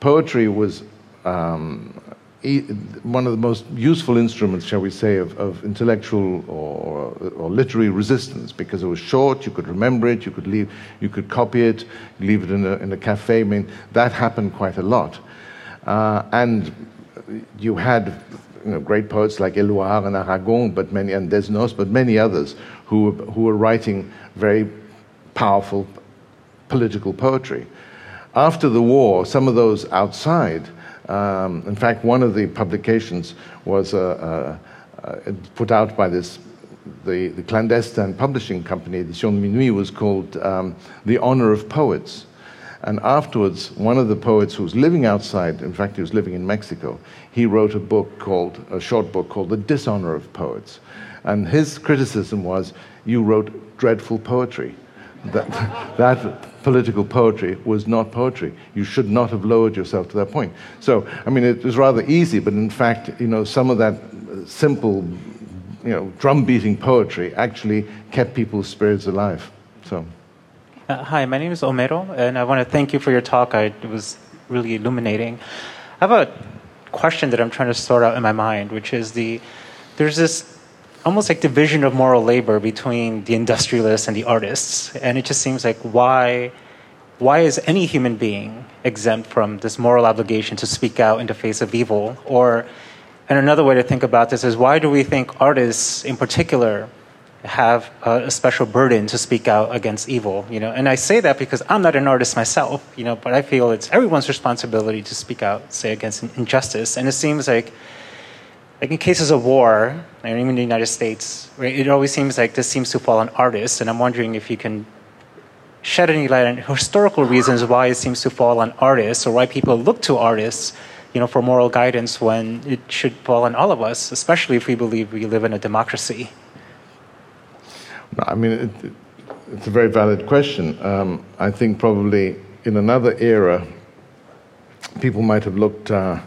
poetry was um, one of the most useful instruments, shall we say, of, of intellectual or, or, literary resistance because it was short, you could remember it, you could, leave, you could copy it, leave it in a, in a cafe. I mean, that happened quite a lot. Uh, and you had you know, great poets like Éluard and Aragon, but many, and Desnos, but many others who, who were writing very powerful political poetry. After the war, some of those outside um, in fact, one of the publications was uh, uh, uh, put out by this the, the, clandestine publishing company, The Edition Minuit, was called um, The Honor of Poets. And afterwards, one of the poets who was living outside, in fact, he was living in Mexico, he wrote a book called, a short book called The Dishonor of Poets. And his criticism was, you wrote dreadful poetry. That, that political poetry was not poetry. You should not have lowered yourself to that point. So, I mean, it was rather easy, but in fact, you know, some of that simple, you know, drum beating poetry actually kept people's spirits alive. So. Uh, hi, my name is Omero, and I want to thank you for your talk. I, it was really illuminating. I have a question that I'm trying to sort out in my mind, which is the there's this almost like division of moral labor between the industrialists and the artists. And it just seems like why why is any human being exempt from this moral obligation to speak out in the face of evil? Or and another way to think about this is why do we think artists in particular have a, special burden to speak out against evil, you know? And I say that because I'm not an artist myself, you know, but I feel it's everyone's responsibility to speak out, say, against injustice. And it seems like like in cases of war, and even in the United States, it always seems like this seems to fall on artists, and I'm wondering if you can shed any light on historical reasons why it seems to fall on artists, or why people look to artists, you know, for moral guidance when it should fall on all of us, especially if we believe we live in a democracy. I mean, it, it's a very valid question. Um, I think probably in another era, people might have looked. Uh,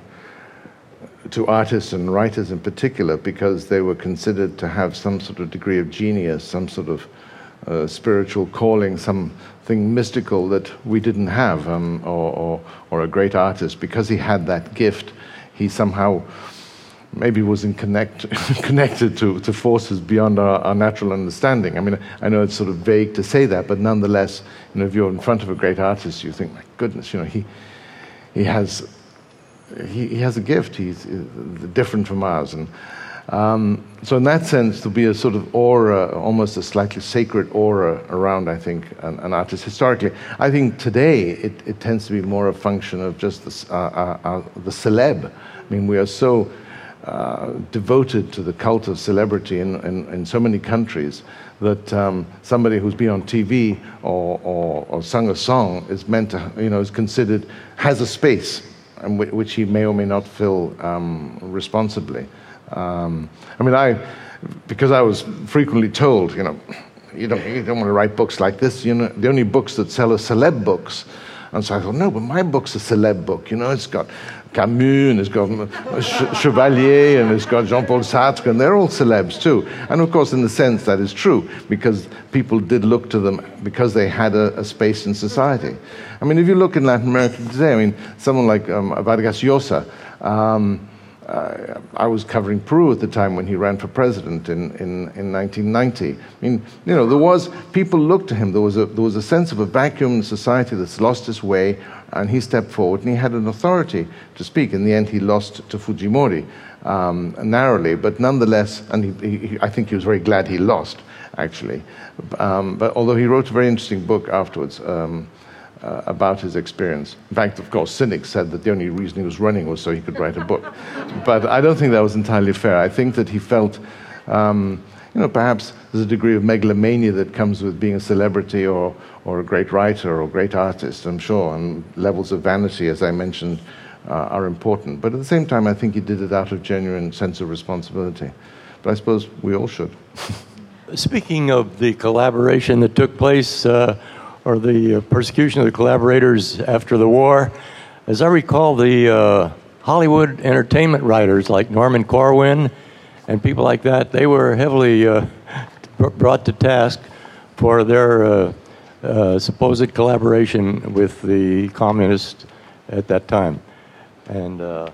to artists and writers in particular because they were considered to have some sort of degree of genius, some sort of uh, spiritual calling, something mystical that we didn't have, um, or, or, or, a great artist. Because he had that gift, he somehow maybe wasn't connect, *laughs* connected to, to forces beyond our, our, natural understanding. I mean, I know it's sort of vague to say that, but nonetheless, you know, if you're in front of a great artist, you think, my goodness, you know, he, he has he, he has a gift. He's uh, different from ours. And um, so, in that sense, to be a sort of aura, almost a slightly sacred aura around, I think, an, an artist historically. I think today it, it, tends to be more a function of just the, uh, uh, uh, the celeb. I mean, we are so uh, devoted to the cult of celebrity in, in, in so many countries that um, somebody who's been on TV or, or, or sung a song is meant to, you know, is considered, has a space and which he may or may not fill um, responsibly. Um, I mean, I, because I was frequently told, you know, you don't, you don't want to write books like this. You know, the only books that sell are celeb books. And so I thought, no, but my book's a celeb book. You know, it's got Camus and it's got Chevalier and it's got Jean Paul Sartre, and they're all celebs too. And of course, in the sense, that is true because people did look to them because they had a, a space in society. I mean, if you look in Latin America today, I mean, someone like um, Vargas Llosa. Um, uh, I was covering Peru at the time when he ran for president in, in, in 1990. I mean, you know, there was, people looked to him. There was, a, there was a sense of a vacuum in society that's lost its way, and he stepped forward and he had an authority to speak. In the end, he lost to Fujimori. um, narrowly, but nonetheless, and he, he, I think he was very glad he lost, actually. Um, but although he wrote a very interesting book afterwards um, uh, about his experience. In fact, of course, cynics said that the only reason he was running was so he could write a book. *laughs* but I don't think that was entirely fair. I think that he felt, um, you know, perhaps there's a degree of megalomania that comes with being a celebrity or, or a great writer or a great artist, I'm sure, and levels of vanity, as I mentioned uh, are important. But at the same time, I think he did it out of genuine sense of responsibility. But I suppose we all should. *laughs* Speaking of the collaboration that took place, uh, or the uh, persecution of the collaborators after the war, as I recall, the uh, Hollywood entertainment writers like Norman Corwin and people like that, they were heavily uh, brought to task for their uh, uh, supposed collaboration with the communists at that time. And uh,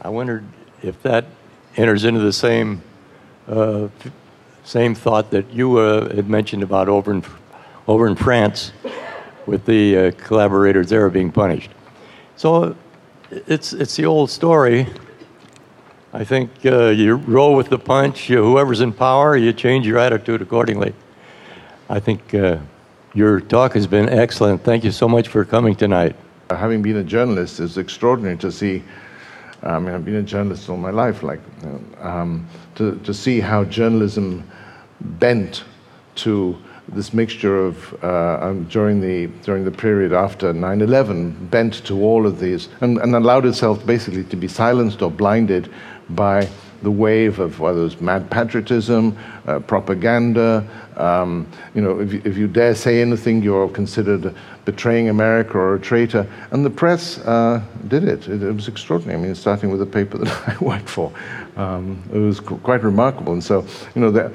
I wondered if that enters into the same same thought that you had mentioned about over in over in France with the uh, collaborators there being punished. So it's it's the old story. I think uh, you roll with the punch. You, whoever's in power, you change your attitude accordingly. I think uh, your talk has been excellent. Thank you so much for coming tonight. Having been a journalist, it's extraordinary to see. I mean, I've been a journalist all my life, like um, to to see how journalism bent to this mixture of uh, um, during the during the period after 9/11 bent to all of these and, and, allowed itself basically to be silenced or blinded by the wave of whether it's mad patriotism, uh, propaganda. Um, you know, if you, if you, dare say anything, you're considered betraying America or a traitor. And the press uh, did it. it. it. was extraordinary. I mean, starting with the paper that *laughs* I worked for, um, it was quite remarkable. And so, you know,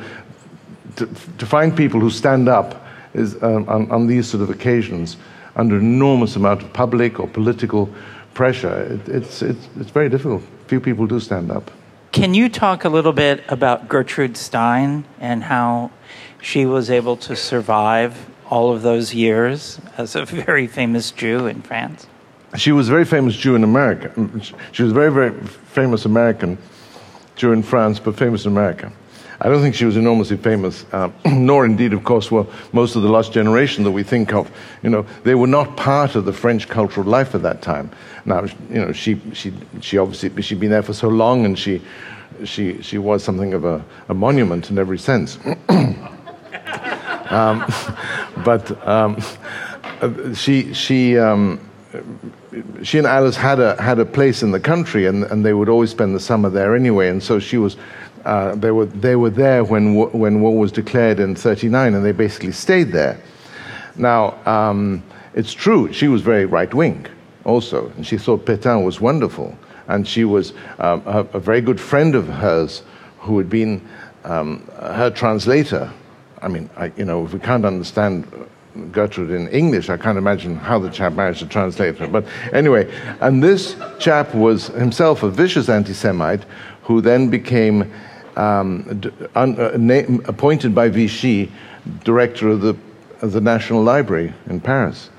to, to, find people who stand up is, um, on, on, these sort of occasions under enormous amount of public or political pressure, it, it's, it's, it's very difficult. Few people do stand up. Can you talk a little bit about Gertrude Stein and how she was able to survive all of those years as a very famous Jew in France? She was a very famous Jew in America. She was a very, very famous American Jew in France, but famous in America. I don't think she was enormously famous, uh, *clears throat* nor indeed, of course, were most of the lost generation that we think of. You know, they were not part of the French cultural life at that time. Now, you know, she, she, she obviously, she'd been there for so long and she, she, she was something of a, a monument in every sense. *clears throat* um, *laughs* but um, she, she, um, she and Alice had a, had a place in the country and, and they would always spend the summer there anyway. And so she was uh, they, were, they were there when, when war was declared in 39, and they basically stayed there. Now, um, it's true, she was very right wing also, and she thought Pétain was wonderful. And she was um, a, a, very good friend of hers who had been um, her translator. I mean, I, you know, if we can't understand Gertrude in English, I can't imagine how the chap managed to translate her. But anyway, and this chap was himself a vicious anti Semite who then became um, un, uh, appointed by Vichy director of the, of the National Library in Paris,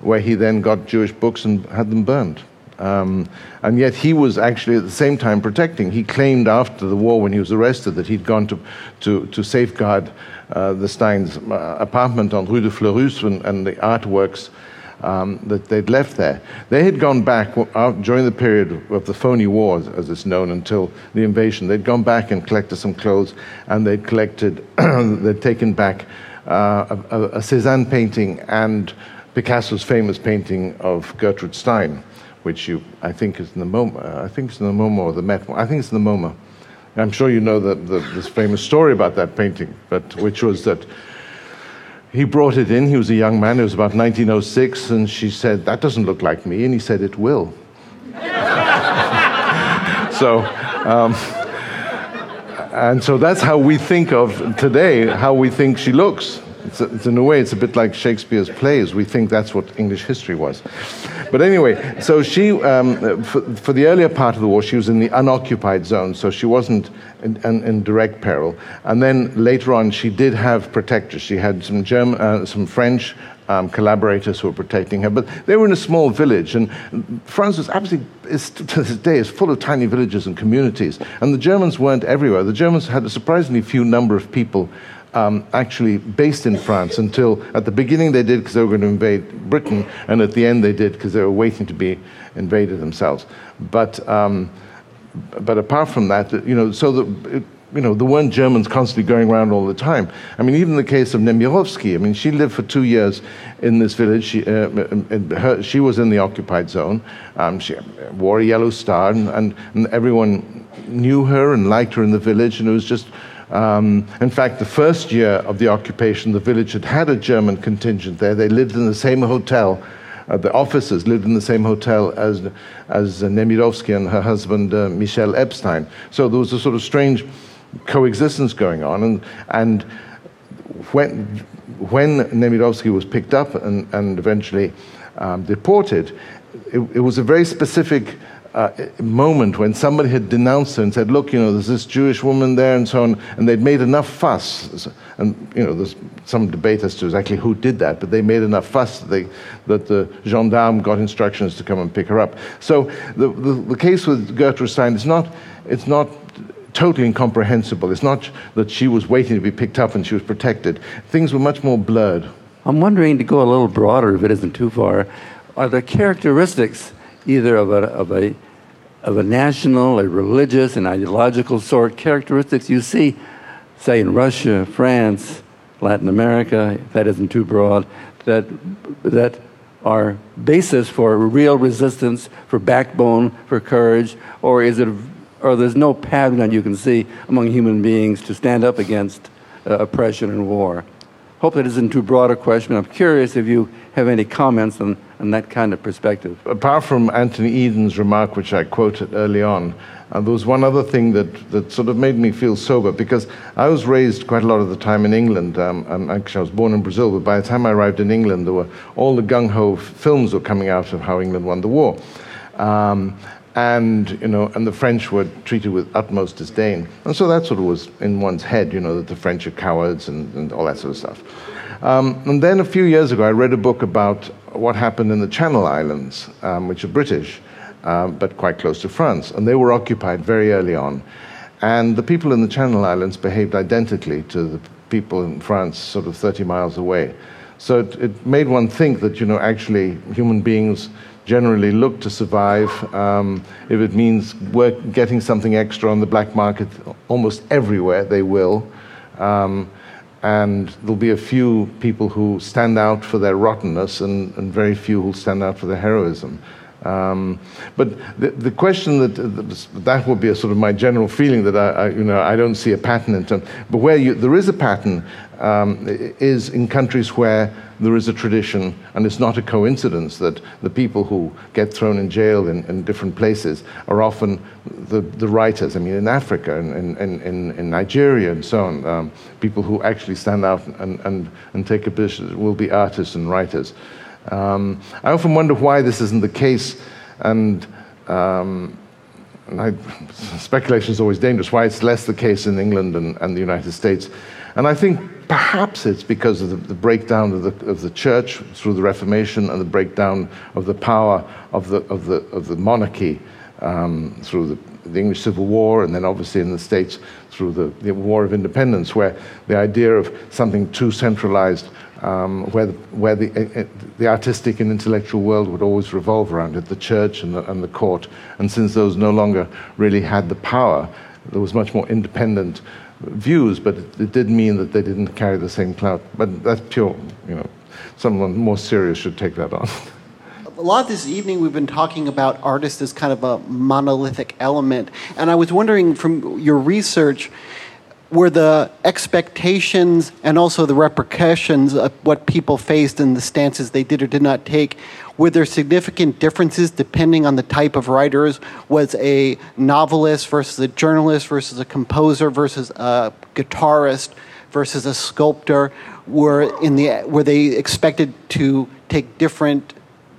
where he then got Jewish books and had them burned. Um, and yet he was actually at the same time protecting. He claimed after the war, when he was arrested, that he'd gone to, to, to safeguard uh, the Steins' uh, apartment on Rue de Fleurus and, and the artworks um, that they'd left there. They had gone back during the period of the phony war, as it's known, until the invasion. They'd gone back and collected some clothes, and they'd collected, *clears throat* they'd taken back uh, a, a Cézanne painting and Picasso's famous painting of Gertrude Stein, which you, I think, is in the MoMA. I think it's in the MoMA or the Met. I think it's in the MoMA. I'm sure you know the, the, this famous story about that painting, but which was that he brought it in. He was a young man. It was about 1906. And she said, That doesn't look like me. And he said, It will. *laughs* so, um, and so that's how we think of today, how we think she looks. It's, in a way, it's a bit like Shakespeare's plays. We think that's what English history was. But anyway, so she, um, for, for, the earlier part of the war, she was in the unoccupied zone, so she wasn't in, in, in direct peril. And then later on, she did have protectors. She had some German, uh, some French um, collaborators who were protecting her. But they were in a small village, and France was absolutely, *laughs* to this day, is full of tiny villages and communities. And the Germans weren't everywhere. The Germans had a surprisingly few number of people um, actually based in France until at the beginning they did because they were going to invade Britain, and at the end they did because they were waiting to be invaded themselves. But um, but apart from that, you know, so that. It, you know, there weren't Germans constantly going around all the time. I mean, even the case of Nemirovsky, I mean, she lived for two years in this village. She, uh, her, she was in the occupied zone. Um, she wore a yellow star, and, and, and, everyone knew her and liked her in the village, and it was just um, in fact, the first year of the occupation, the village had had a German contingent there. They lived in the same hotel. Uh, the officers lived in the same hotel as, as uh, Nemirovsky and her husband, uh, Michel Epstein. So there was a sort of strange coexistence going on. And, and when, when Nemirovsky was picked up and, and eventually um, deported, it, it was a very specific uh, moment when somebody had denounced her and said, look, you know, there's this Jewish woman there and so on, and they'd made enough fuss. And, you know, there's some debate as to exactly who did that, but they made enough fuss that, they, that the gendarme got instructions to come and pick her up. So the, the, the case with Gertrude Stein is not, it's not totally incomprehensible. It's not that she was waiting to be picked up and she was protected. Things were much more blurred. I'm wondering, to go a little broader, if it isn't too far, are there characteristics either of a, of a of a national, a religious, and ideological sort, characteristics you see, say, in Russia, France, Latin America, if that isn't too broad, that, that are basis for real resistance, for backbone, for courage, or is it, or there's no pattern that you can see among human beings to stand up against uh, oppression and war? Hope that isn't too broad a question. I'm curious if you have any comments on and that kind of perspective. Apart from Anthony Eden's remark, which I quoted early on, uh, there was one other thing that, that sort of made me feel sober because I was raised quite a lot of the time in England. Um, and actually, I was born in Brazil, but by the time I arrived in England, there were all the gung ho films were coming out of how England won the war. Um, and you know, and the French were treated with utmost disdain, and so that sort of was in one's head, you know, that the French are cowards and, and all that sort of stuff. Um, and then a few years ago, I read a book about what happened in the Channel Islands, um, which are British, um, but quite close to France. And they were occupied very early on. And the people in the Channel Islands behaved identically to the people in France, sort of 30 miles away. So it, it made one think that, you know, actually human beings generally look to survive. Um, if it means work, getting something extra on the black market, almost everywhere they will. Um, and there'll be a few people who stand out for their rottenness and, and very few who stand out for their heroism. Um, but the, the question that that would be a sort of my general feeling that I, I you know I don't see a pattern in terms, but where you, there is a pattern um, is in countries where there is a tradition, and it's not a coincidence that the people who get thrown in jail in, in different places are often the, the writers. I mean, in Africa and in, in, in, Nigeria and so on, um, people who actually stand out and, and, and take a position will be artists and writers. Um, I often wonder why this isn't the case, and, um, and *laughs* speculation is always dangerous, why it's less the case in England and, and the United States. And I think perhaps it's because of the, the, breakdown of the, of the church through the Reformation and the breakdown of the power of the, of the, of the monarchy um, through the, the, English Civil War, and then obviously in the States through the, the War of Independence, where the idea of something too centralized, um, where, the, where the, uh, uh, the artistic and intellectual world would always revolve around it, the church and the, and the court. And since those no longer really had the power, there was much more independent views, but it, it did mean that they didn't carry the same clout. But that's pure, you know, someone more serious should take that on. a lot this evening we've been talking about artists as kind of a monolithic element, and I was wondering from your research, were the expectations and also the repercussions of what people faced and the stances they did or did not take were there significant differences depending on the type of writers? Was a novelist versus a journalist versus a composer versus a guitarist versus a sculptor were in the were they expected to take different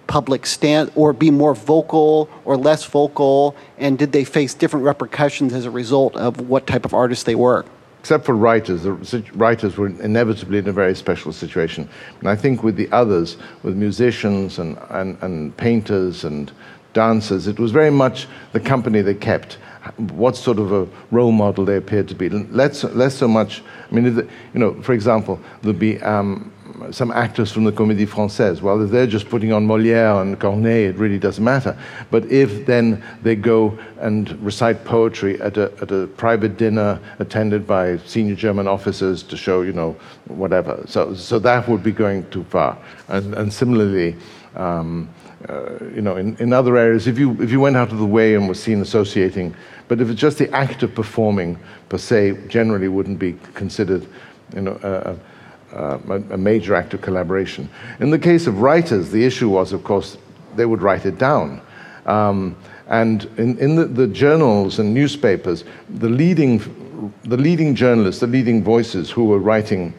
public stand or be more vocal or less vocal? And did they face different repercussions as a result of what type of artists they were except for writers, the writers were inevitably in a very special situation. And I think with the others, with musicians and, and, and painters and dancers, it was very much the company they kept, what sort of a role model they appeared to be. Less, less so much, I mean, you know, for example, there'd be um, some actors from the Comédie Française. Well, if they're just putting on Molière and Corneille, it really doesn't matter. But if then they go and recite poetry at a, at a private dinner attended by senior German officers to show, you know, whatever. So, so that would be going too far. And, and similarly, um, uh, you know, in, in other areas, if you, if you went out of the way and were seen associating, but if it's just the act of performing per se, generally wouldn't be considered, you know, uh, uh, a, major act of collaboration. In the case of writers, the issue was, of course, they would write it down. Um, and in, in the, the, journals and newspapers, the leading, the leading journalists, the leading voices who were writing,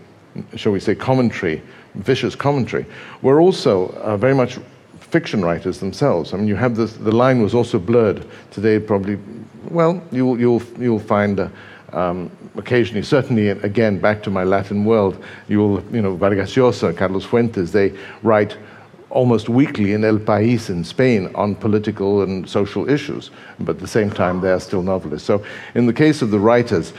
shall we say, commentary, vicious commentary, were also uh, very much fiction writers themselves. I mean, you have this, the line was also blurred today, probably, well, you'll, you'll, you'll find. Uh, um, occasionally, certainly again back to my Latin world, you'll, you know, Vargas Llosa, Carlos Fuentes, they write almost weekly in El País in Spain on political and social issues, but at the same time they are still novelists. So in the case of the writers,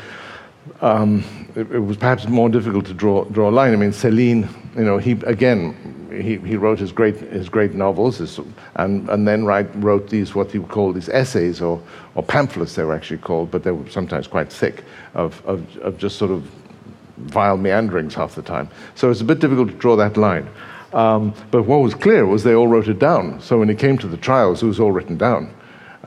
um, it, it, was perhaps more difficult to draw, draw a line. I mean, Céline, you know, he, again, he, he wrote his great, his great novels his, and, and then write, wrote these, what he would call these essays or, or pamphlets, they were actually called, but they were sometimes quite thick, of, of, of just sort of vile meanderings half the time. So it's a bit difficult to draw that line. Um, but what was clear was they all wrote it down. So when it came to the trials, it was all written down.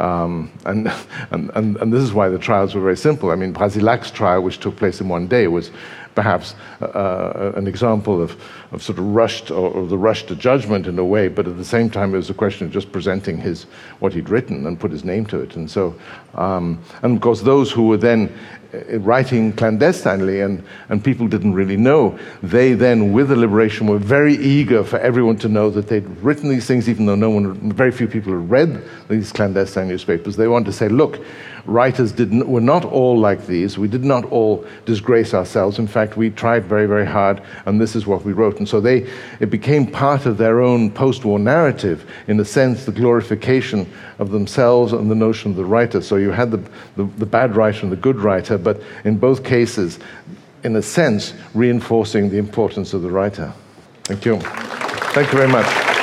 Um, *laughs* and, and, and, this is why the trials were very simple. I mean, Brasillach's trial, which took place in one day, was perhaps uh, uh, an example of, of sort of rushed or, or, the rush to judgment in a way, but at the same time, it was a question of just presenting his, what he'd written and put his name to it. And so, um, and of course, those who were then Uh, writing clandestinely and, and people didn't really know, they then, with the liberation, were very eager for everyone to know that they'd written these things, even though no one, very few people had read these clandestine newspapers. They wanted to say, look, writers didn't, were not all like these. We did not all disgrace ourselves. In fact, we tried very, very hard, and this is what we wrote. And so they, it became part of their own post war narrative, in a sense, the glorification of themselves and the notion of the writer. So you had the, the, the bad writer and the good writer, but in both cases, in a sense, reinforcing the importance of the writer. Thank you. Thank you very much.